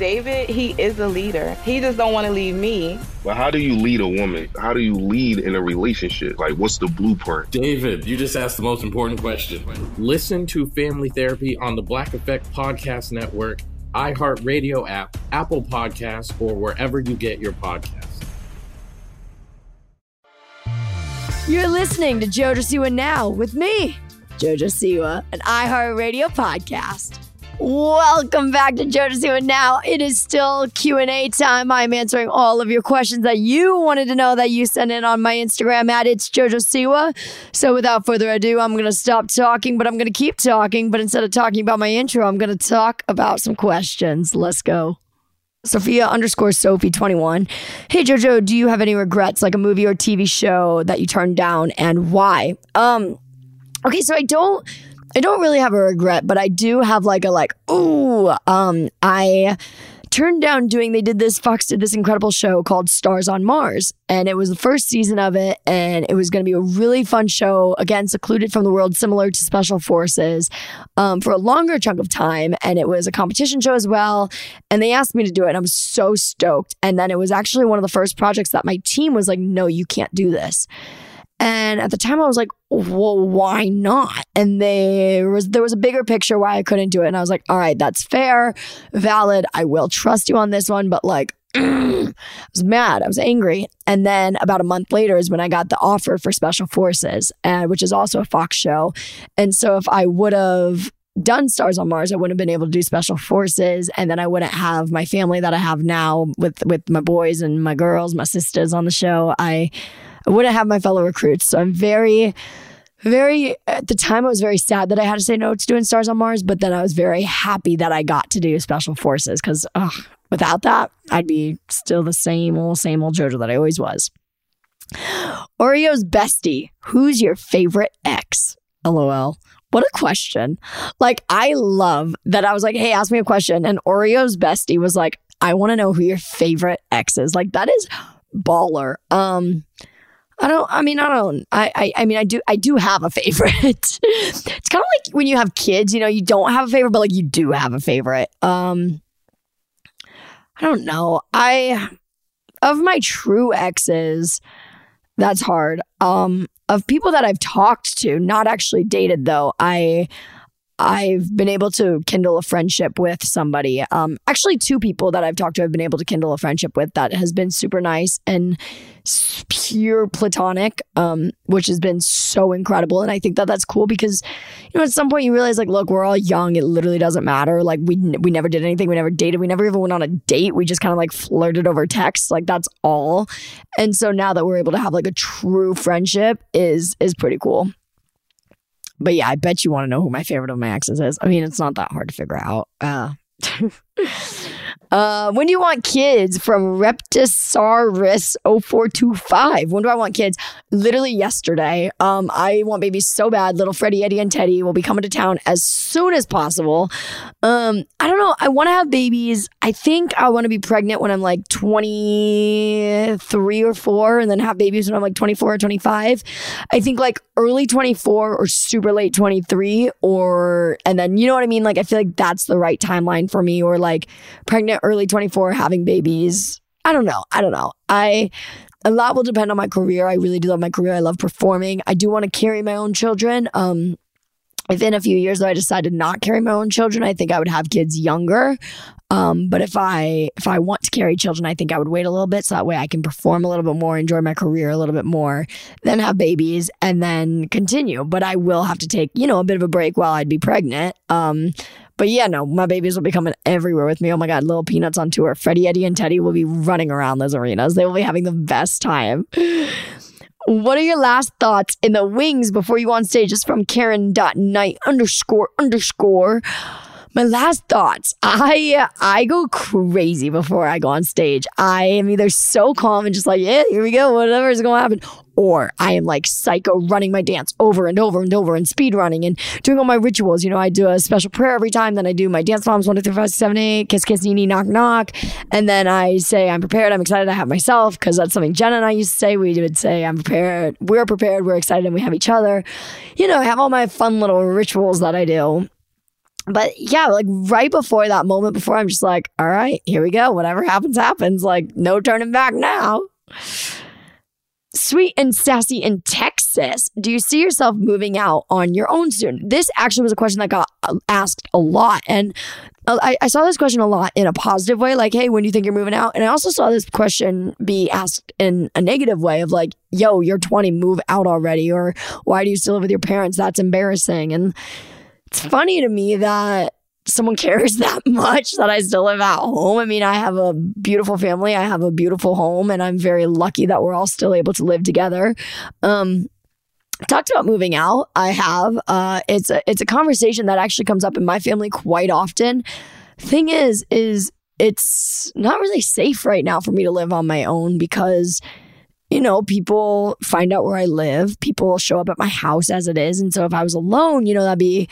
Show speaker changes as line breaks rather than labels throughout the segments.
David, he is a leader. He just don't want to leave me.
But how do you lead a woman? How do you lead in a relationship? Like, what's the blueprint?
David, you just asked the most important question. Listen to Family Therapy on the Black Effect Podcast Network, iHeartRadio app, Apple Podcasts, or wherever you get your podcasts.
You're listening to JoJo Siwa Now with me, JoJo Siwa, an iHeartRadio podcast. Welcome back to JoJo Siwa Now. It is still Q&A time. I'm answering all of your questions that you wanted to know that you sent in on my Instagram at It's JoJo Siwa. So without further ado, I'm going to stop talking, but I'm going to keep talking. But instead of talking about my intro, I'm going to talk about some questions. Let's go. Sophia underscore Sophie 21. Hey Jojo, do you have any regrets like a movie or TV show that you turned down and why? Um okay, so I don't I don't really have a regret, but I do have like a like, ooh, um, I turned down doing they did this fox did this incredible show called stars on mars and it was the first season of it and it was going to be a really fun show again secluded from the world similar to special forces um, for a longer chunk of time and it was a competition show as well and they asked me to do it and i was so stoked and then it was actually one of the first projects that my team was like no you can't do this and at the time I was like, well, why not? And there was there was a bigger picture why I couldn't do it. And I was like, all right, that's fair, valid. I will trust you on this one, but like I was mad. I was angry. And then about a month later is when I got the offer for Special Forces, uh, which is also a Fox show. And so if I would have done Stars on Mars, I wouldn't have been able to do Special Forces, and then I wouldn't have my family that I have now with with my boys and my girls, my sisters on the show. I I wouldn't have my fellow recruits. So I'm very, very, at the time, I was very sad that I had to say no to doing Stars on Mars, but then I was very happy that I got to do Special Forces because without that, I'd be still the same old, same old JoJo that I always was. Oreo's bestie, who's your favorite ex? LOL. What a question. Like, I love that I was like, hey, ask me a question. And Oreo's bestie was like, I want to know who your favorite ex is. Like, that is baller. Um, I don't. I mean, I don't. I, I. I mean, I do. I do have a favorite. it's kind of like when you have kids. You know, you don't have a favorite, but like you do have a favorite. Um, I don't know. I of my true exes. That's hard. Um, of people that I've talked to, not actually dated though. I I've been able to kindle a friendship with somebody. Um, actually, two people that I've talked to, I've been able to kindle a friendship with that has been super nice and pure platonic, um, which has been so incredible. And I think that that's cool because, you know, at some point you realize, like, look, we're all young. It literally doesn't matter. Like, we we never did anything. We never dated. We never even went on a date. We just kind of like flirted over text. Like, that's all. And so now that we're able to have like a true friendship is is pretty cool. But yeah, I bet you want to know who my favorite of my exes is. I mean, it's not that hard to figure out. Uh, Uh, when do you want kids? From Reptisaurus0425. When do I want kids? Literally yesterday. Um, I want babies so bad. Little Freddie, Eddie, and Teddy will be coming to town as soon as possible. Um, I don't know. I want to have babies. I think I want to be pregnant when I'm like 23 or 4 and then have babies when I'm like 24 or 25. I think like early 24 or super late 23 or and then you know what I mean? Like I feel like that's the right timeline for me or like pregnant early 24 having babies. I don't know. I don't know. I a lot will depend on my career. I really do love my career. I love performing. I do want to carry my own children. Um if in a few years though I decided not carry my own children, I think I would have kids younger. Um, but if I if I want to carry children, I think I would wait a little bit so that way I can perform a little bit more, enjoy my career a little bit more, then have babies and then continue. But I will have to take, you know, a bit of a break while I'd be pregnant. Um, but yeah, no, my babies will be coming everywhere with me. Oh my God, little peanuts on tour. Freddie, Eddie, and Teddy will be running around those arenas. They will be having the best time. What are your last thoughts in the wings before you go on stage? Just from Karen.night underscore underscore. My last thoughts. I I go crazy before I go on stage. I am either so calm and just like, yeah, here we go, whatever is going to happen, or I am like psycho running my dance over and over and over and speed running and doing all my rituals. You know, I do a special prayer every time. Then I do my dance moms one, two, three, five, six, seven, eight, kiss, kiss, knee, knee, knock, knock. And then I say, I'm prepared, I'm excited, I have myself, because that's something Jenna and I used to say. We would say, I'm prepared, we're prepared, we're excited, and we have each other. You know, I have all my fun little rituals that I do but yeah, like right before that moment, before I'm just like, all right, here we go. Whatever happens, happens. Like, no turning back now. Sweet and sassy in Texas. Do you see yourself moving out on your own soon? This actually was a question that got uh, asked a lot. And uh, I, I saw this question a lot in a positive way, like, hey, when do you think you're moving out? And I also saw this question be asked in a negative way of like, yo, you're 20, move out already. Or why do you still live with your parents? That's embarrassing. And it's funny to me that someone cares that much that I still live at home. I mean, I have a beautiful family, I have a beautiful home, and I'm very lucky that we're all still able to live together. Um, talked about moving out. I have. Uh, it's a it's a conversation that actually comes up in my family quite often. Thing is, is it's not really safe right now for me to live on my own because you know, people find out where I live. People show up at my house as it is. And so if I was alone, you know, that'd be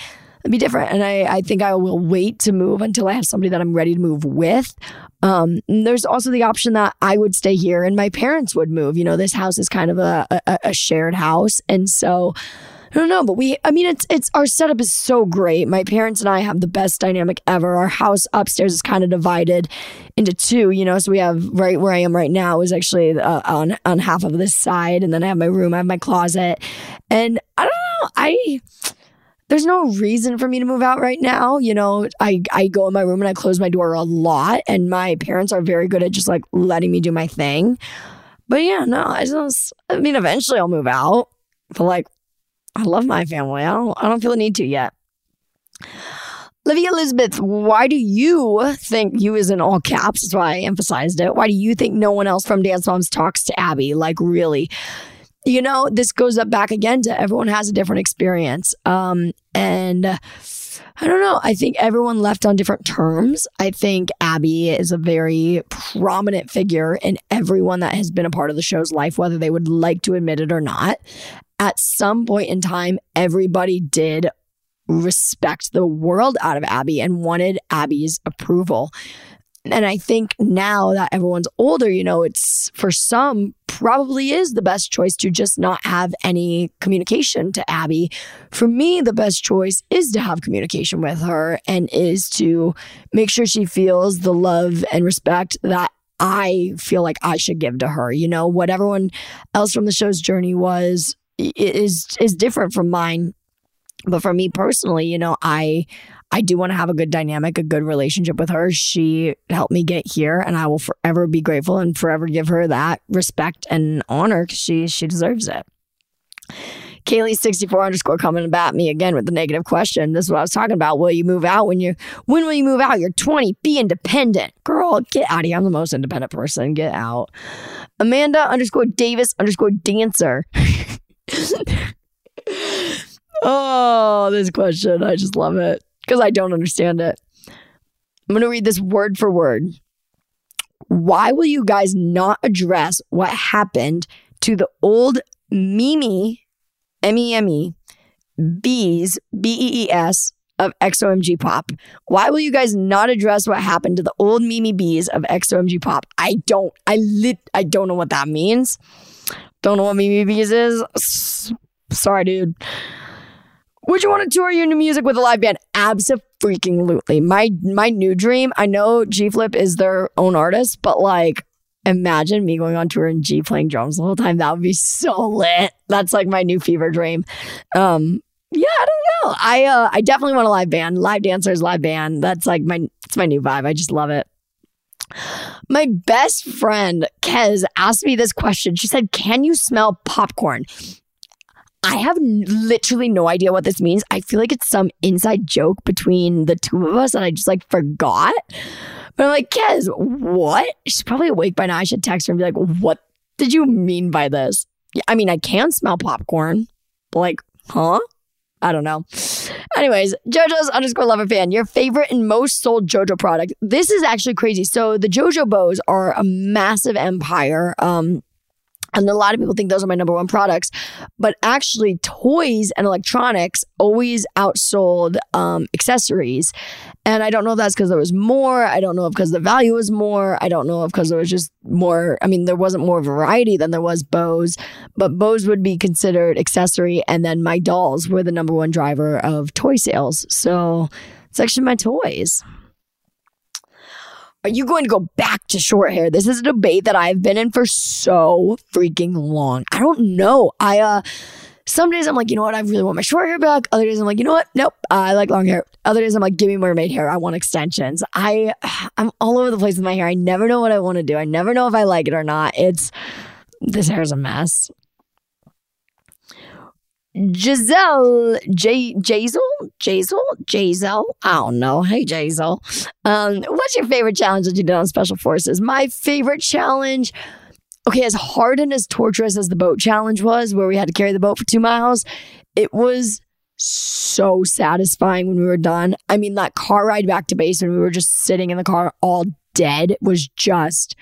be different. And I, I think I will wait to move until I have somebody that I'm ready to move with. Um, there's also the option that I would stay here and my parents would move. You know, this house is kind of a, a, a shared house. And so I don't know, but we, I mean, it's, it's, our setup is so great. My parents and I have the best dynamic ever. Our house upstairs is kind of divided into two, you know, so we have right where I am right now is actually uh, on, on half of this side. And then I have my room, I have my closet. And I don't know, I, there's no reason for me to move out right now. You know, I, I go in my room and I close my door a lot, and my parents are very good at just like letting me do my thing. But yeah, no, I just, I mean, eventually I'll move out. But like, I love my family. I don't, I don't feel the need to yet. Livia Elizabeth, why do you think you is in all caps? That's why I emphasized it. Why do you think no one else from Dance Moms talks to Abby? Like, really? You know, this goes up back again to everyone has a different experience. Um, and I don't know. I think everyone left on different terms. I think Abby is a very prominent figure in everyone that has been a part of the show's life, whether they would like to admit it or not. At some point in time, everybody did respect the world out of Abby and wanted Abby's approval. And I think now that everyone's older, you know, it's for some probably is the best choice to just not have any communication to Abby. For me, the best choice is to have communication with her and is to make sure she feels the love and respect that I feel like I should give to her. You know, what everyone else from the show's journey was is is different from mine. But for me personally, you know, I I do want to have a good dynamic, a good relationship with her. She helped me get here, and I will forever be grateful and forever give her that respect and honor because she she deserves it. Kaylee64 underscore coming about me again with the negative question. This is what I was talking about. Will you move out when you when will you move out? You're 20. Be independent. Girl, get out of here. I'm the most independent person. Get out. Amanda underscore Davis underscore dancer. oh, this question. I just love it because I don't understand it. I'm going to read this word for word. Why will you guys not address what happened to the old Mimi, M E M E, Bees, B E E S, of XOMG Pop? Why will you guys not address what happened to the old Mimi Bees of XOMG Pop? I don't, I lit, I don't know what that means. Don't know what Mimi Bees is. Sorry, dude. Would you want to tour your new music with a live band? Absolutely. My my new dream. I know G Flip is their own artist, but like, imagine me going on tour and G playing drums the whole time. That would be so lit. That's like my new fever dream. Um, yeah, I don't know. I uh, I definitely want a live band, live dancers, live band. That's like my it's my new vibe. I just love it. My best friend Kez asked me this question. She said, "Can you smell popcorn?" I have literally no idea what this means. I feel like it's some inside joke between the two of us and I just like forgot. But I'm like, Kez, what? She's probably awake by now. I should text her and be like, what did you mean by this? I mean, I can smell popcorn. But like, huh? I don't know. Anyways, JoJo's underscore lover fan, your favorite and most sold JoJo product. This is actually crazy. So the JoJo bows are a massive empire. Um, and a lot of people think those are my number one products, but actually, toys and electronics always outsold um, accessories. And I don't know if that's because there was more. I don't know if because the value was more. I don't know if because there was just more. I mean, there wasn't more variety than there was bows, but bows would be considered accessory. And then my dolls were the number one driver of toy sales. So it's actually my toys. Are you going to go back to short hair? This is a debate that I've been in for so freaking long. I don't know. I uh some days I'm like, you know what, I really want my short hair back. Other days I'm like, you know what, nope, I like long hair. Other days I'm like, give me mermaid hair. I want extensions. I I'm all over the place with my hair. I never know what I want to do. I never know if I like it or not. It's this hair is a mess. Giselle, J, Jazel, Jazel, Jazel. I don't know. Hey, Jazel. Um, what's your favorite challenge that you did on Special Forces? My favorite challenge. Okay, as hard and as torturous as the boat challenge was, where we had to carry the boat for two miles, it was so satisfying when we were done. I mean, that car ride back to base when we were just sitting in the car all dead was just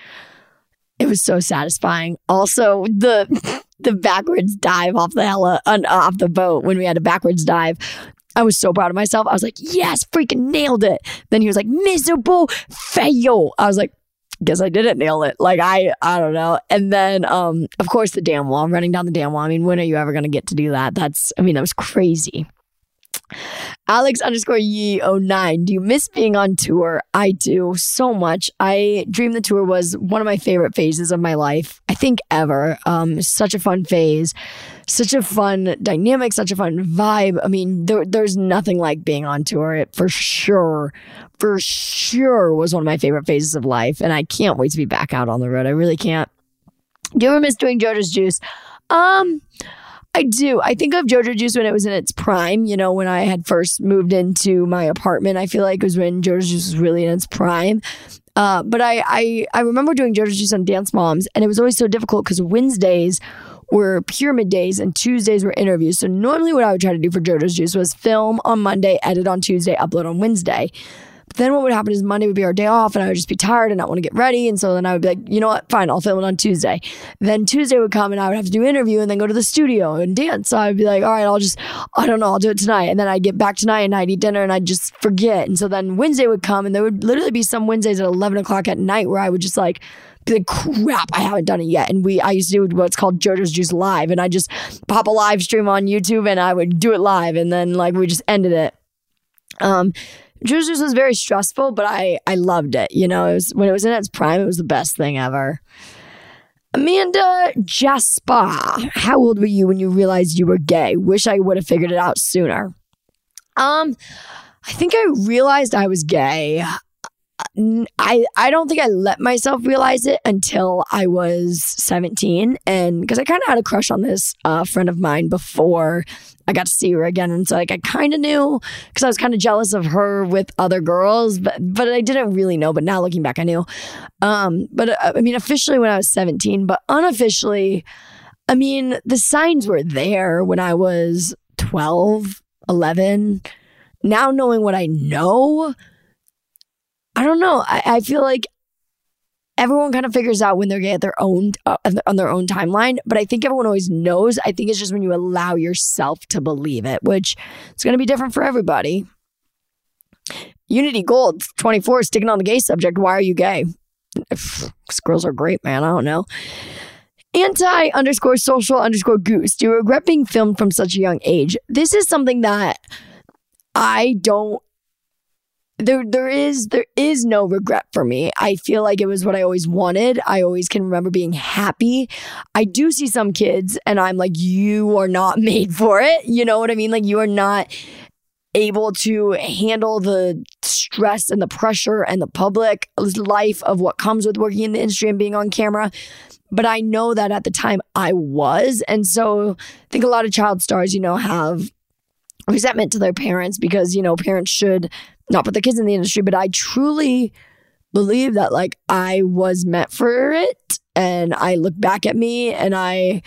it was so satisfying. Also, the the backwards dive off the hella uh, off the boat when we had a backwards dive. I was so proud of myself. I was like, yes, freaking nailed it. Then he was like, miserable fail. I was like, guess I didn't nail it. Like I, I don't know. And then, um, of course, the damn wall, running down the damn wall. I mean, when are you ever gonna get to do that? That's, I mean, that was crazy. Alex underscore ye 09. Do you miss being on tour? I do so much. I dream the tour was one of my favorite phases of my life, I think ever. Um, such a fun phase, such a fun dynamic, such a fun vibe. I mean, there, there's nothing like being on tour. It for sure, for sure was one of my favorite phases of life. And I can't wait to be back out on the road. I really can't. Do you ever miss doing JoJo's Juice? Um, I do. I think of JoJo Juice when it was in its prime. You know, when I had first moved into my apartment, I feel like it was when JoJo Juice was really in its prime. Uh, but I, I I remember doing JoJo Juice on Dance Moms, and it was always so difficult because Wednesdays were pyramid days and Tuesdays were interviews. So normally, what I would try to do for JoJo's Juice was film on Monday, edit on Tuesday, upload on Wednesday. But then what would happen is Monday would be our day off and I would just be tired and not want to get ready. And so then I would be like, you know what? Fine, I'll film it on Tuesday. Then Tuesday would come and I would have to do an interview and then go to the studio and dance. So I'd be like, all right, I'll just, I don't know, I'll do it tonight. And then I'd get back tonight and I'd eat dinner and I'd just forget. And so then Wednesday would come and there would literally be some Wednesdays at 11 o'clock at night where I would just like, be like, crap, I haven't done it yet. And we, I used to do what's called JoJo's Juice Live. And I just pop a live stream on YouTube and I would do it live. And then like we just ended it. Um, JoJo's Juice was very stressful, but I, I loved it. You know, it was when it was in its prime, it was the best thing ever. Amanda Jasper, how old were you when you realized you were gay? Wish I would have figured it out sooner. Um, I think I realized I was gay. I I don't think I let myself realize it until I was 17 and because I kind of had a crush on this uh, friend of mine before I got to see her again and so like I kind of knew because I was kind of jealous of her with other girls but but I didn't really know but now looking back I knew. Um but uh, I mean officially when I was 17 but unofficially I mean the signs were there when I was 12 11 now knowing what I know I don't know. I, I feel like everyone kind of figures out when they're gay at their own uh, on their own timeline but i think everyone always knows. I think it's just when you allow yourself to believe it which is going to be different for everybody. Unity gold 24 sticking on the gay subject. Why are you gay? Girls are great man. I don't know. Anti underscore social underscore goose. Do you regret being filmed from such a young age? This is something that i don't there there is there is no regret for me. I feel like it was what I always wanted. I always can remember being happy. I do see some kids and I'm like you are not made for it. You know what I mean? Like you are not able to handle the stress and the pressure and the public life of what comes with working in the industry and being on camera. But I know that at the time I was. And so I think a lot of child stars, you know, have resentment to their parents because, you know, parents should not put the kids in the industry, but I truly believe that like I was meant for it. And I look back at me and I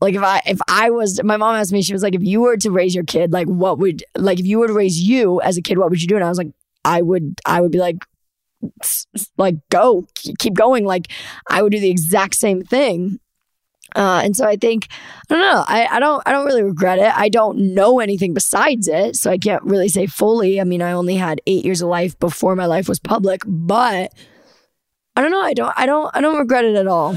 like if I if I was my mom asked me, she was like, if you were to raise your kid, like what would like if you were to raise you as a kid, what would you do? And I was like, I would I would be like like go keep going like i would do the exact same thing uh, and so I think I don't know. I, I don't I don't really regret it. I don't know anything besides it, so I can't really say fully. I mean, I only had eight years of life before my life was public, but I don't know. I don't I don't I don't regret it at all.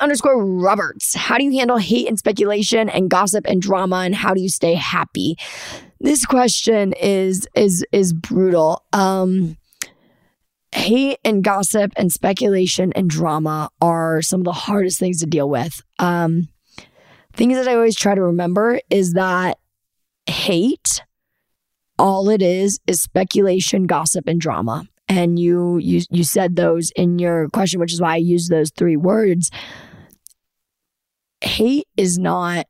Underscore Roberts. How do you handle hate and speculation and gossip and drama and how do you stay happy? This question is is is brutal. Um hate and gossip and speculation and drama are some of the hardest things to deal with. Um things that I always try to remember is that hate all it is is speculation, gossip and drama and you you you said those in your question which is why I use those three words hate is not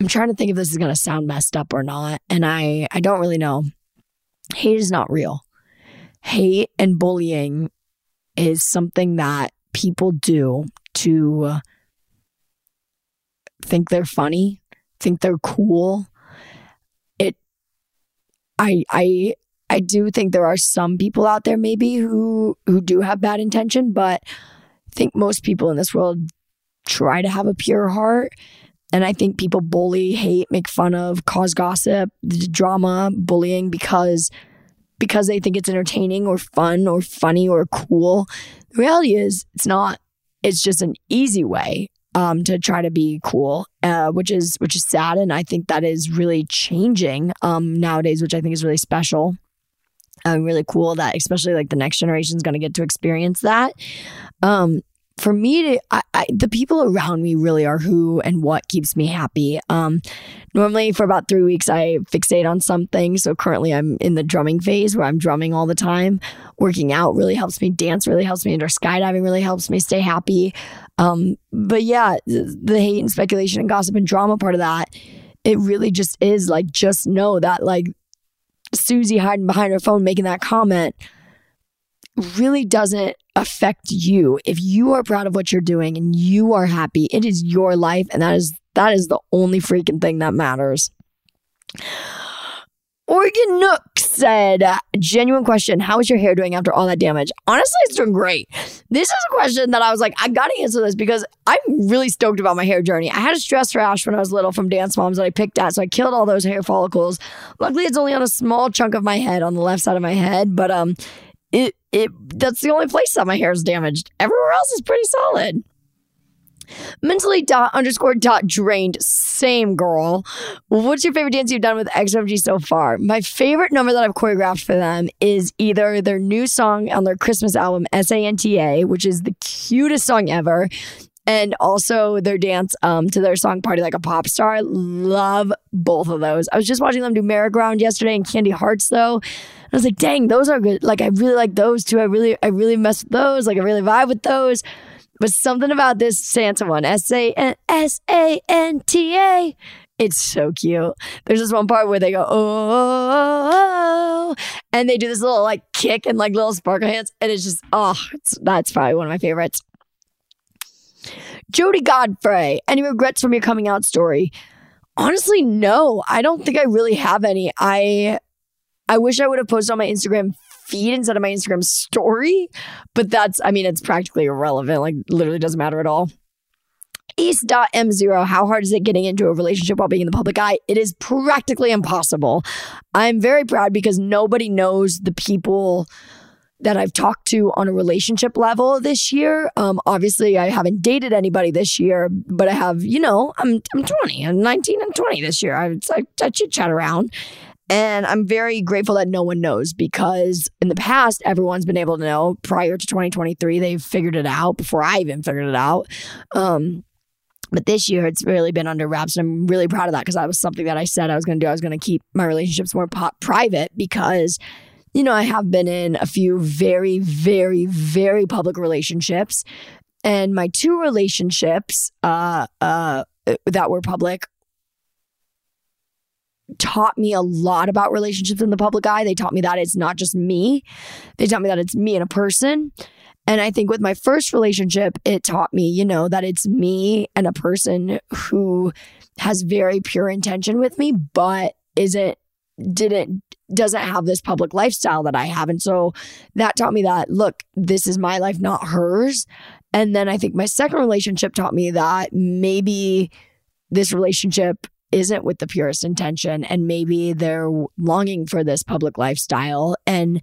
I'm trying to think if this is going to sound messed up or not and I I don't really know hate is not real hate and bullying is something that people do to think they're funny, think they're cool. It I I I do think there are some people out there maybe who who do have bad intention, but I think most people in this world try to have a pure heart. And I think people bully, hate, make fun of, cause gossip, drama, bullying because because they think it's entertaining or fun or funny or cool. The reality is it's not. It's just an easy way um, to try to be cool, uh, which is which is sad, and I think that is really changing um, nowadays, which I think is really special. Um, really cool that especially like the next generation is going to get to experience that. Um, for me to I, I, the people around me really are who and what keeps me happy. Um normally for about three weeks i fixate on something. So currently i'm in the drumming phase where i'm drumming all the time. Working out really helps me. Dance really helps me. Indoor skydiving really helps me stay happy. Um but yeah the hate and speculation and gossip and drama part of that it really just is like just know that like susie hiding behind her phone making that comment really doesn't affect you. If you are proud of what you're doing and you are happy, it is your life and that is that is the only freaking thing that matters. Oregon Nook said, genuine question. How is your hair doing after all that damage? Honestly, it's doing great. This is a question that I was like, I gotta answer this because I'm really stoked about my hair journey. I had a stress rash when I was little from dance moms that I picked at, so I killed all those hair follicles. Luckily, it's only on a small chunk of my head, on the left side of my head, but um, it it that's the only place that my hair is damaged. Everywhere else is pretty solid. Mentally dot underscore dot drained. Same girl. What's your favorite dance you've done with XOMG so far? My favorite number that I've choreographed for them is either their new song on their Christmas album, SANTA, which is the cutest song ever. And also their dance um, to their song Party Like a Pop Star. Love both of those. I was just watching them do Merry Ground yesterday and Candy Hearts though. I was like, dang, those are good. Like I really like those too. I really, I really mess with those. Like I really vibe with those. But something about this Santa one, S A N S A N T A. It's so cute. There's this one part where they go, oh, and they do this little like kick and like little sparkle hands. And it's just, oh, it's, that's probably one of my favorites. Jody Godfrey, any regrets from your coming out story? Honestly, no. I don't think I really have any. I I wish I would have posted on my Instagram feed instead of my Instagram story, but that's, I mean, it's practically irrelevant. Like, literally doesn't matter at all. East.m0, how hard is it getting into a relationship while being in the public eye? It is practically impossible. I'm very proud because nobody knows the people that I've talked to on a relationship level this year. Um, obviously, I haven't dated anybody this year, but I have, you know, I'm I'm 20, I'm 19 and 20 this year. I, I, chit chat around. And I'm very grateful that no one knows because in the past, everyone's been able to know prior to 2023. They've figured it out before I even figured it out. Um, but this year, it's really been under wraps. And I'm really proud of that because that was something that I said I was going to do. I was going to keep my relationships more po- private because, you know, I have been in a few very, very, very public relationships. And my two relationships uh, uh, that were public taught me a lot about relationships in the public eye. They taught me that it's not just me, they taught me that it's me and a person. And I think with my first relationship, it taught me, you know, that it's me and a person who has very pure intention with me, but isn't, didn't, doesn't have this public lifestyle that I have. And so that taught me that, look, this is my life, not hers. And then I think my second relationship taught me that maybe this relationship isn't with the purest intention and maybe they're longing for this public lifestyle and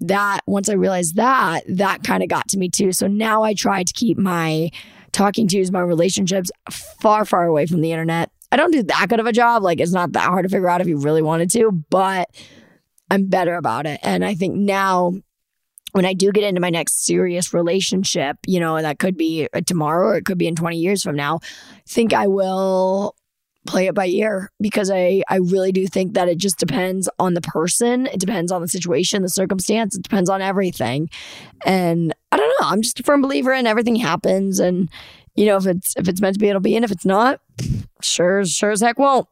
that once I realized that, that kind of got to me too. So now I try to keep my talking to my relationships far, far away from the internet. I don't do that good of a job. Like it's not that hard to figure out if you really wanted to, but I'm better about it. And I think now when I do get into my next serious relationship, you know, that could be uh, tomorrow or it could be in 20 years from now, I think I will play it by ear because I, I really do think that it just depends on the person. It depends on the situation, the circumstance. It depends on everything. And I don't know. I'm just a firm believer in everything happens. And, you know, if it's if it's meant to be, it'll be. And if it's not, sure, sure as heck won't.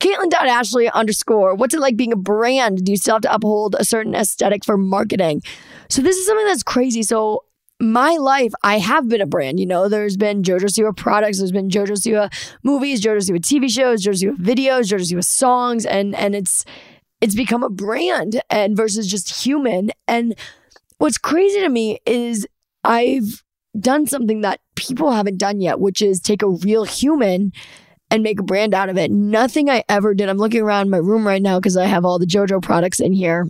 Caitlin.ashley underscore, what's it like being a brand? Do you still have to uphold a certain aesthetic for marketing? So this is something that's crazy. So my life, I have been a brand. You know, there's been JoJo Siwa products, there's been JoJo Siwa movies, JoJo Siwa TV shows, JoJo Siwa videos, JoJo Siwa songs, and and it's it's become a brand and versus just human. And what's crazy to me is I've done something that people haven't done yet, which is take a real human and make a brand out of it. Nothing I ever did. I'm looking around my room right now because I have all the JoJo products in here.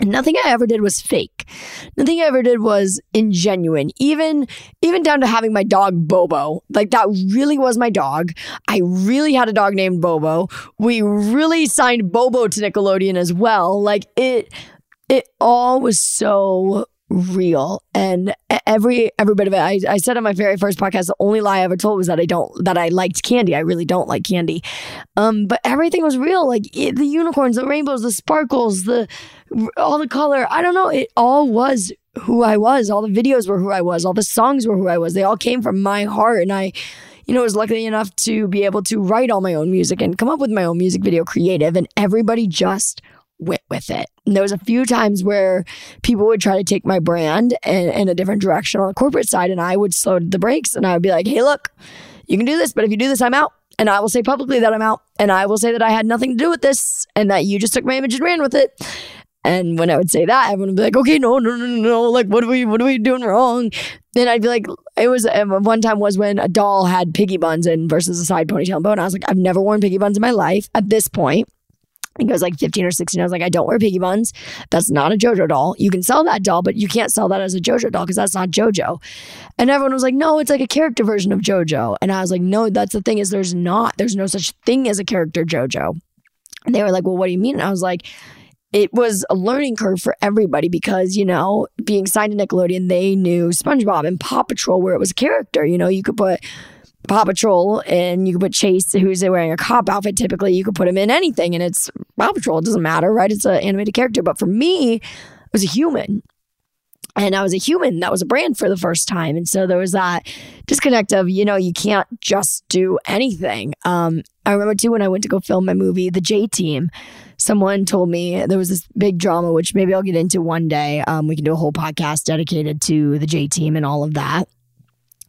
Nothing I ever did was fake. Nothing I ever did was ingenuine. Even even down to having my dog Bobo. Like that really was my dog. I really had a dog named Bobo. We really signed Bobo to Nickelodeon as well. Like it it all was so real. And every every bit of it. I, I said on my very first podcast the only lie i ever told was that i don't that i liked candy. I really don't like candy. Um but everything was real. Like it, the unicorns the rainbows the sparkles the all the color. I don't know. It all was who i was. All the videos were who i was. All the songs were who i was. They all came from my heart. And i you know, was lucky enough to be able to write all my own music and come up with my own music video creative, and everybody just went with it. And there was a few times where people would try to take my brand in, in a different direction on the corporate side, and I would slow the brakes and I would be like, "Hey, look, you can do this, but if you do this, I'm out." And I will say publicly that I'm out, and I will say that I had nothing to do with this, and that you just took my image and ran with it. And when I would say that, everyone would be like, "Okay, no, no, no, no, like what are we, what are we doing wrong?" Then I'd be like, "It was one time was when a doll had piggy buns in versus a side ponytail and bow, and I was like, I've never worn piggy buns in my life at this point." I think I was like 15 or 16. I was like, I don't wear piggy buns. That's not a JoJo doll. You can sell that doll, but you can't sell that as a JoJo doll because that's not JoJo. And everyone was like, no, it's like a character version of JoJo. And I was like, no, that's the thing is there's not. There's no such thing as a character JoJo. And they were like, well, what do you mean? And I was like, it was a learning curve for everybody because, you know, being signed to Nickelodeon, they knew SpongeBob and Paw Patrol where it was a character. You know, you could put Paw Patrol and you could put Chase, who's wearing a cop outfit. Typically, you could put him in anything, and it's Paw Patrol. It doesn't matter, right? It's an animated character. But for me, it was a human. And I was a human that was a brand for the first time. And so there was that disconnect of, you know, you can't just do anything. Um, I remember too when I went to go film my movie, The J Team, someone told me there was this big drama, which maybe I'll get into one day. Um, we can do a whole podcast dedicated to the J Team and all of that.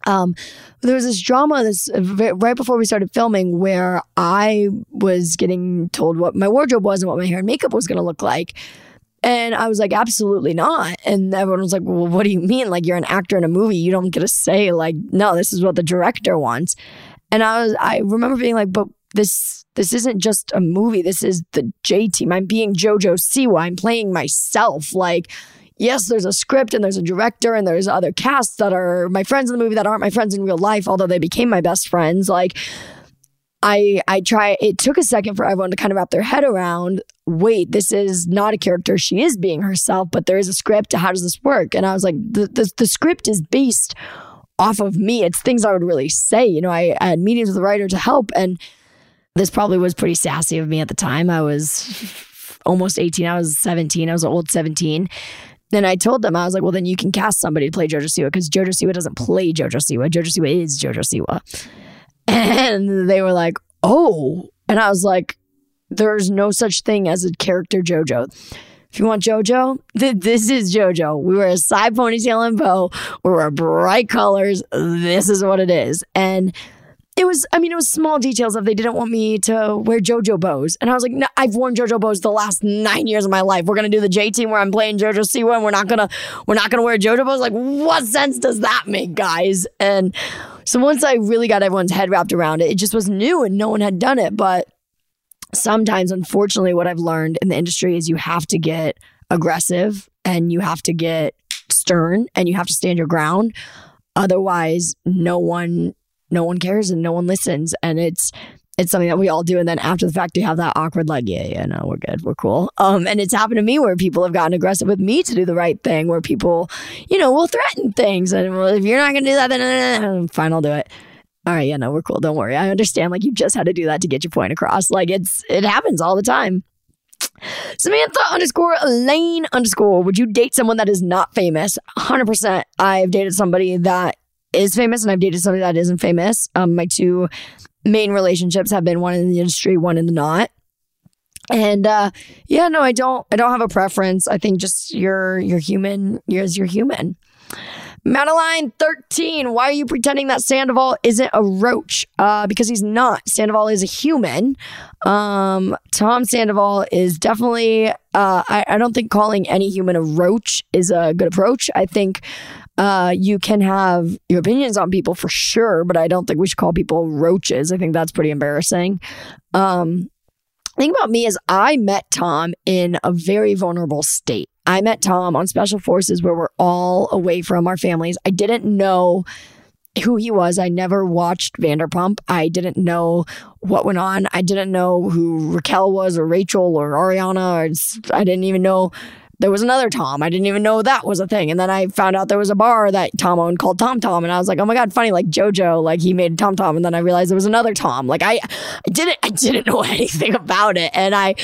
Um, there was this drama this right before we started filming where I was getting told what my wardrobe was and what my hair and makeup was going to look like. And I was like, absolutely not. And everyone was like, well, what do you mean? Like, you're an actor in a movie. You don't get to say, like, no, this is what the director wants. And I was, I remember being like, but this, this isn't just a movie. This is the J team. I'm being JoJo Siwa. I'm playing myself. Like, yes, there's a script and there's a director and there's other casts that are my friends in the movie that aren't my friends in real life, although they became my best friends. Like, I I try it took a second for everyone to kind of wrap their head around wait this is not a character. She is being herself but there is a script. How does this work? And I was like the the, the script is based off of me. It's things I would really say. You know I, I had meetings with the writer to help and this probably was pretty sassy of me at the time. I was almost 18 I was 17 I was an old 17 then I told them, I was like, well, then you can cast somebody to play Jojo Siwa because Jojo Siwa doesn't play Jojo Siwa. Jojo Siwa is Jojo Siwa. And they were like, oh. And I was like, there's no such thing as a character JoJo. If you want JoJo, th- this is JoJo. We wear a side ponytail and bow. We wear bright colors. This is what it is. And it was, I mean, it was small details of they didn't want me to wear JoJo bows. And I was like, no, I've worn JoJo bows the last nine years of my life. We're going to do the J team where I'm playing JoJo Siwa and we're not going to, we're not going to wear JoJo bows. Like, what sense does that make, guys? And so once I really got everyone's head wrapped around it, it just was new and no one had done it. But sometimes, unfortunately, what I've learned in the industry is you have to get aggressive and you have to get stern and you have to stand your ground. Otherwise, no one no one cares and no one listens. And it's it's something that we all do. And then after the fact, you have that awkward, like, yeah, yeah, no, we're good, we're cool. Um, and it's happened to me where people have gotten aggressive with me to do the right thing, where people, you know, will threaten things. And well, if you're not going to do that, then uh, uh, uh, fine, I'll do it. All right, yeah, no, we're cool. Don't worry. I understand. Like, you just had to do that to get your point across. Like, it's, it happens all the time. Samantha underscore Elaine underscore. Would you date someone that is not famous? 100%. I've dated somebody that is famous and I've dated somebody that isn't famous. Um, my two main relationships have been one in the industry, one in the not. And uh, yeah, no, I don't. I don't have a preference. I think just you're you're human. You're you're human. Madeline 13, why are you pretending that Sandoval isn't a roach? Uh, because he's not. Sandoval is a human. Um, Tom Sandoval is definitely, uh, I, I don't think calling any human a roach is a good approach. I think uh, you can have your opinions on people for sure, but I don't think we should call people roaches. I think that's pretty embarrassing. Um, thing about me is I met Tom in a very vulnerable state. I met Tom on special forces where we're all away from our families. I didn't know who he was. I never watched Vanderpump. I didn't know what went on. I didn't know who Raquel was or Rachel or Ariana. Or I didn't even know there was another Tom. I didn't even know that was a thing. And then I found out there was a bar that Tom owned called Tom Tom. And I was like, oh my God, funny, like JoJo, like he made Tom Tom. And then I realized there was another Tom. Like I, I didn't, I didn't know anything about it. And I,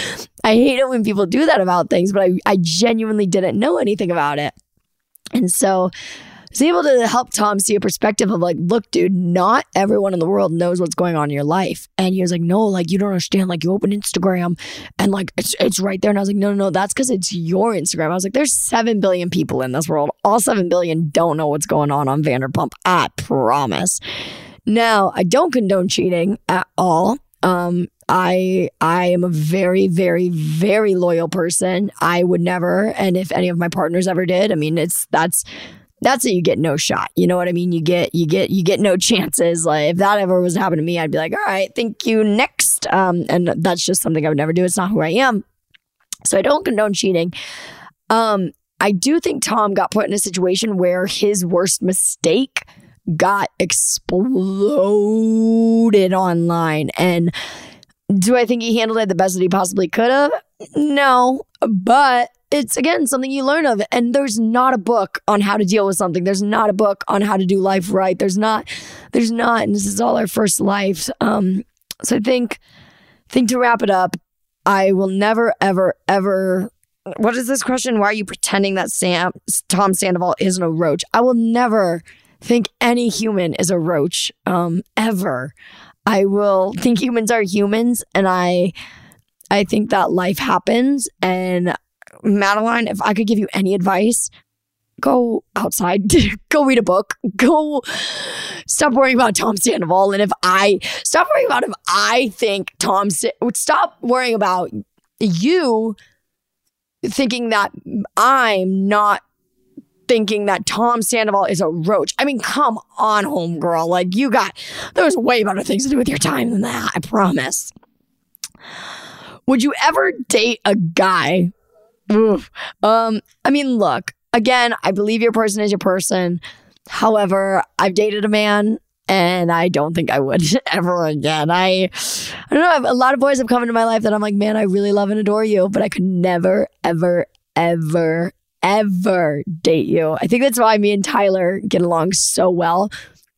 I hate it when people do that about things, but I, I genuinely didn't know anything about it. And so was able to help Tom see a perspective of like, look, dude, not everyone in the world knows what's going on in your life. And he was like, no, like you don't understand. Like you open Instagram and like it's it's right there. And I was like, no, no, no, that's because it's your Instagram. I was like, there's seven billion people in this world. All seven billion don't know what's going on on Vanderpump. I promise. Now, I don't condone cheating at all. Um, I I am a very very very loyal person. I would never and if any of my partners ever did, I mean it's that's that's it you get no shot. You know what i mean? You get you get you get no chances. Like if that ever was to happen to me i'd be like all right thank you next. Um and that's just something i would never do. It's not who i am. So i don't condone cheating. Um i do think tom got put in a situation where his worst mistake got exploded online. And do i think he handled it the best that he possibly could have no. But it's again something you learn of and there's not a book on how to deal with something. There's not a book on how to do life right. There's not there's not and this is all our first life. Um so i think think to wrap it up i will never ever ever what is this question? Why are you pretending that sam tom sandoval isn't a roach? I will never think any human is a roach um ever. I will think humans are humans and i I think that life happens and Madeline, if I could give you any advice, go outside, go read a book, go stop worrying about Tom Sandoval. And if I stop worrying about if I think Tom, would stop worrying about you thinking that I'm not thinking that Tom Sandoval is a roach. I mean, come on, homegirl. Like, you got, there's way better things to do with your time than that. I promise. Would you ever date a guy Oof. Um, I mean, look, again, I believe your person is your person. However, I've dated a man and I don't think I would ever again. I, I don't know. A lot of boys have come into my life that I'm like, man, I really love and adore you, but I could never, ever, ever, ever date you. I think that's why me and Tyler get along so well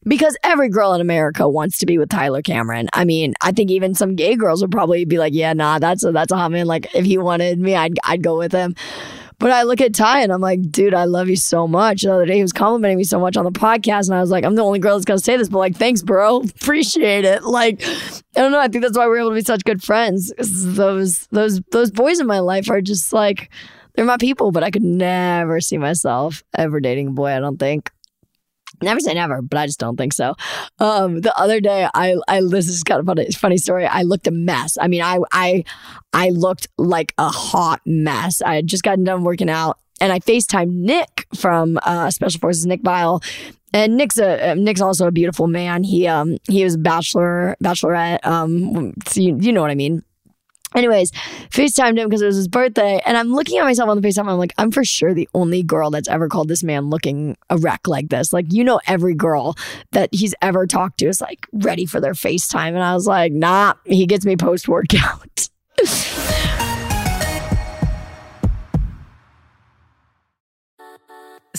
because every girl in America wants to be with Tyler Cameron. I mean, I think even some gay girls would probably be like, "Yeah, nah, that's a that's a hot man. Like, if he wanted me, I'd I'd go with him." But I look at Ty and I'm like, dude, I love you so much. The other day he was complimenting me so much on the podcast, and I was like, I'm the only girl that's gonna say this, but like, thanks, bro, appreciate it. Like, I don't know. I think that's why we're able to be such good friends. Those those those boys in my life are just like, they're my people. But I could never see myself ever dating a boy. I don't think. Never say never, but I just don't think so. Um, the other day, I, I this is kind of funny, funny story. I looked a mess. I mean, I, I, I looked like a hot mess. I had just gotten done working out, and I Facetimed Nick from uh, Special Forces, Nick Viall, and Nick's a Nick's also a beautiful man. He um he was bachelor bachelorette. Um, so you, you know what I mean. Anyways, FaceTimed him because it was his birthday. And I'm looking at myself on the FaceTime. I'm like, I'm for sure the only girl that's ever called this man looking a wreck like this. Like, you know, every girl that he's ever talked to is like ready for their FaceTime. And I was like, nah, he gets me post workout.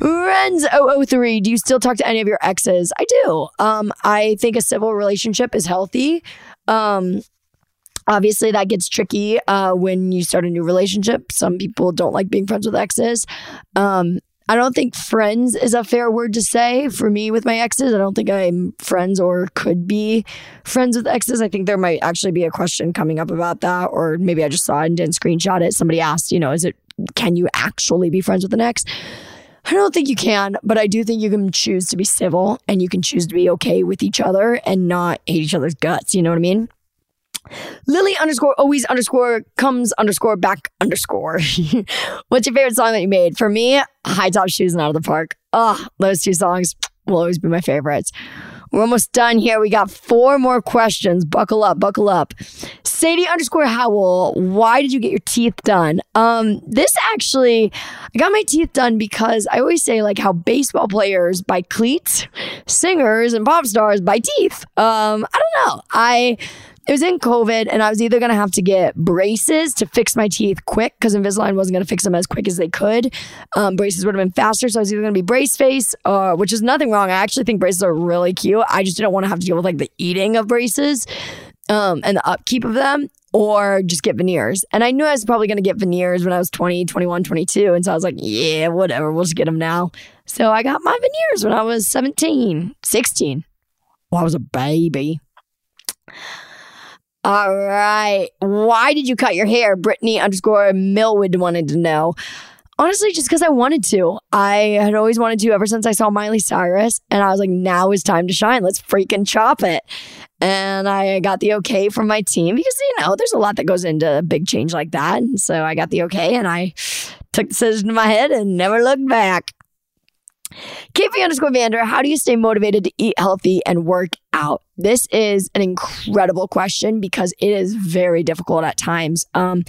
Renz 003, do you still talk to any of your exes? I do. Um, I think a civil relationship is healthy. Um, obviously, that gets tricky uh, when you start a new relationship. Some people don't like being friends with exes. Um, I don't think friends is a fair word to say for me with my exes. I don't think I'm friends or could be friends with exes. I think there might actually be a question coming up about that, or maybe I just saw it and didn't screenshot it. Somebody asked, you know, is it, can you actually be friends with an ex? I don't think you can, but I do think you can choose to be civil and you can choose to be okay with each other and not hate each other's guts. You know what I mean? Lily underscore always underscore comes underscore back underscore. What's your favorite song that you made? For me, High Top Shoes and Out of the Park. Oh, those two songs will always be my favorites. We're almost done here. We got four more questions. Buckle up, buckle up. Sadie underscore Howell, why did you get your teeth done? Um, this actually, I got my teeth done because I always say like how baseball players buy cleats, singers and pop stars buy teeth. Um, I don't know. I it was in COVID, and I was either to have to get braces to fix my teeth quick because Invisalign wasn't to fix them as quick as they could. Um, braces would have been faster, so I was either to be brace face, uh, which is nothing wrong. I actually think braces are really cute. I just didn't want to have to deal with like the eating of braces um, and the upkeep of them. Or just get veneers. And I knew I was probably going to get veneers when I was 20, 21, 22. And so I was like, yeah, whatever, we'll just get them now. So I got my veneers when I was 17, 16. Well, I was a baby. All right. Why did you cut your hair? Brittany underscore Millwood wanted to know. Honestly, just because I wanted to. I had always wanted to ever since I saw Miley Cyrus. And I was like, now is time to shine. Let's freaking chop it. And I got the okay from my team because, you know, there's a lot that goes into a big change like that. And so I got the okay and I took the decision to my head and never looked back. KP underscore Vander, how do you stay motivated to eat healthy and work out? This is an incredible question because it is very difficult at times. Um,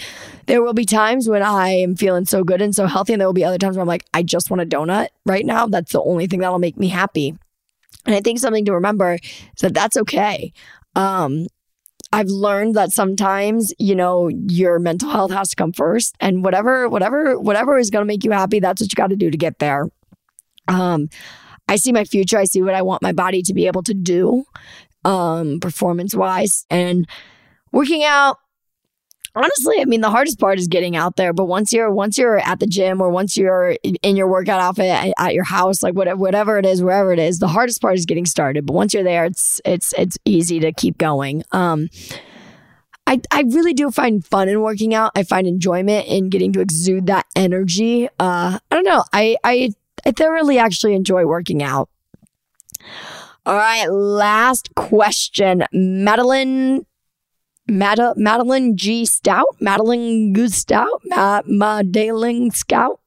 there will be times when I am feeling so good and so healthy, and there will be other times where I'm like, I just want a donut right now. That's the only thing that'll make me happy. And I think something to remember is that that's okay. Um, I've learned that sometimes, you know, your mental health has to come first and whatever, whatever, whatever is going to make you happy, that's what you got to do to get there. Um, I see my future. I see what I want my body to be able to do, um, performance wise, and working out. honestly, I mean, the hardest part is getting out there. But once you're once you're at the gym or once you're in your workout outfit at, your house, like whatever whatever it is, wherever it is, the hardest part is getting started. But once you're there, it's it's it's easy to keep going. Um, I, I really do find fun in working out. I find enjoyment in getting to exude that energy. Uh, I don't know. I, I, I thoroughly actually enjoy working out. All right, last question. Madeline Mad- Madeline G. Stout, Madeline G. Stout, Ma- Madeline Scout.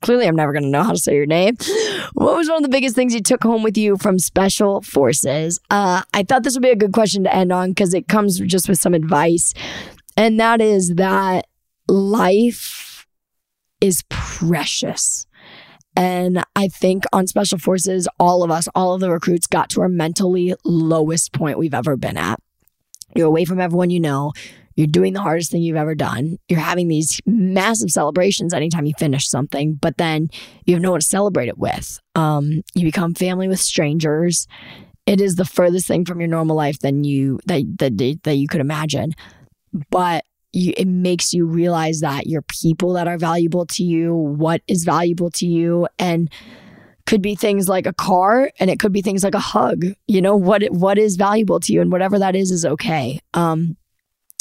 Clearly, I'm never going to know how to say your name. What was one of the biggest things you took home with you from Special Forces? Uh, I thought this would be a good question to end on because it comes just with some advice. And that is that life is precious. And I think on Special Forces, all of us, all of the recruits got to our mentally lowest point we've ever been at. You're away from everyone you know. You're doing the hardest thing you've ever done. You're having these massive celebrations anytime you finish something, but then you have no one to celebrate it with. Um, you become family with strangers. It is the furthest thing from your normal life than you that that, that you could imagine. But you, it makes you realize that your people that are valuable to you, what is valuable to you, and could be things like a car and it could be things like a hug you know what what is valuable to you and whatever that is is okay. Um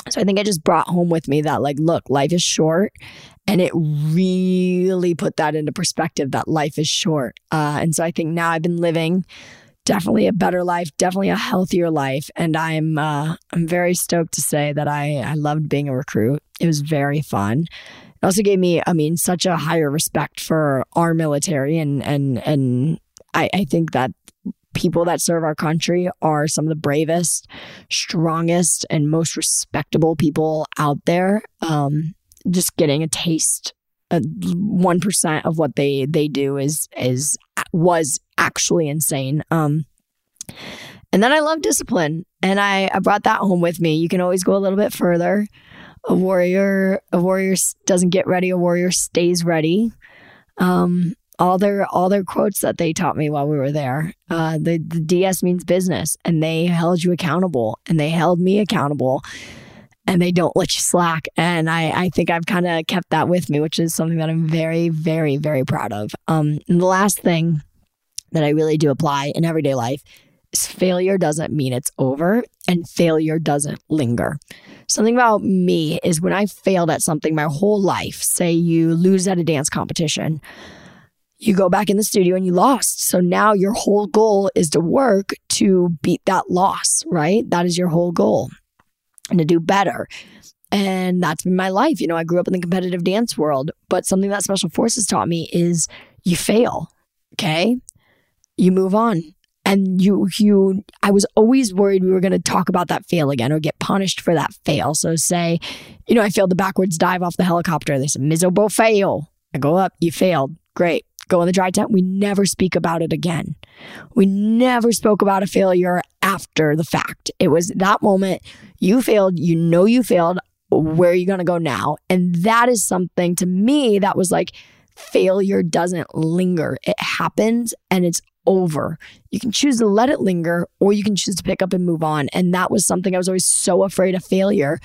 so i think i just brought home with me that like look life is short and it really put that into perspective that life is short. Uh and so i think now i've been living definitely a better life definitely a healthier life. And i'm uh i'm very stoked to say that i i loved being a recruit. It was very fun. It also gave me, I mean, such a higher respect for our military and and and I, I think that people that serve our country are some of the bravest, strongest, and most respectable people out there. Um, just getting a taste, one percent of what they they do is is was actually insane. Um, and then I love discipline, and I I brought that home with me. You can always go a little bit further a warrior a warrior doesn't get ready a warrior stays ready um, all their all their quotes that they taught me while we were there uh, the, the ds means business and they held you accountable and they held me accountable and they don't let you slack and i, I think i've kind of kept that with me which is something that i'm very very very proud of um, and the last thing that i really do apply in everyday life is failure doesn't mean it's over and failure doesn't linger Something about me is when I failed at something my whole life, say you lose at a dance competition, you go back in the studio and you lost. So now your whole goal is to work to beat that loss, right? That is your whole goal and to do better. And that's been my life. You know, I grew up in the competitive dance world, but something that Special Forces taught me is you fail, okay? You move on and you you I was always worried we were going to talk about that fail again or get punished for that fail. So say, you know, I failed the backwards dive off the helicopter. They said miserable fail. I go up, you failed. Great. Go in the dry tent. We never speak about it again. We never spoke about a failure after the fact. It was that moment you failed, you know you failed. Where are you going to go now? And that is something to me that was like failure doesn't linger. It happens and it's over. You can choose to let it linger or you can choose to pick up and move on. And that was something I was always so afraid of failure.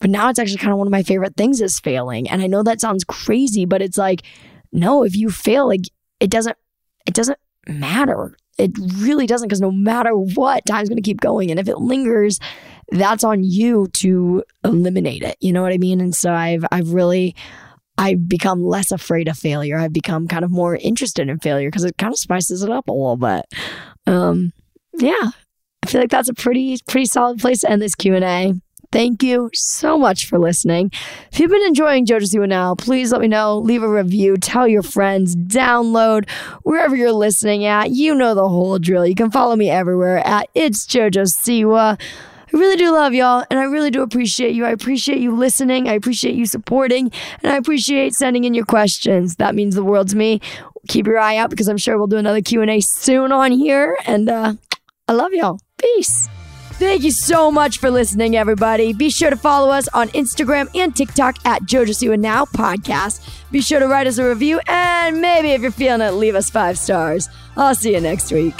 But now it's actually kind of one of my favorite things is failing. And I know that sounds crazy, but it's like, no, if you fail, like it doesn't, it doesn't matter. It really doesn't because no matter what, time's going to keep going. And if it lingers, that's on you to eliminate it. You know what I mean? And so I've, I've really, I've become less afraid of failure. I've become kind of more interested in failure because it kind of spices it up a little bit. Um, yeah, I feel like that's a pretty pretty solid place to end this Q and A. Thank you so much for listening. If you've been enjoying JoJo Siwa Now, please let me know. Leave a review, tell your friends, download wherever you're listening at. You know the whole drill. You can follow me everywhere at It's JoJo Siwa. I really do love y'all and I really do appreciate you. I appreciate you listening. I appreciate you supporting and I appreciate sending in your questions. That means the world to me. Keep your eye out because I'm sure we'll do another Q&A soon on here and uh, I love y'all. Peace. Thank you so much for listening, everybody. Be sure to follow us on Instagram and TikTok at JoJo Siwa Now Podcast. Be sure to write us a review and maybe if you're feeling it, leave us five stars. I'll see you next week.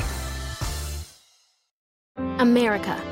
America.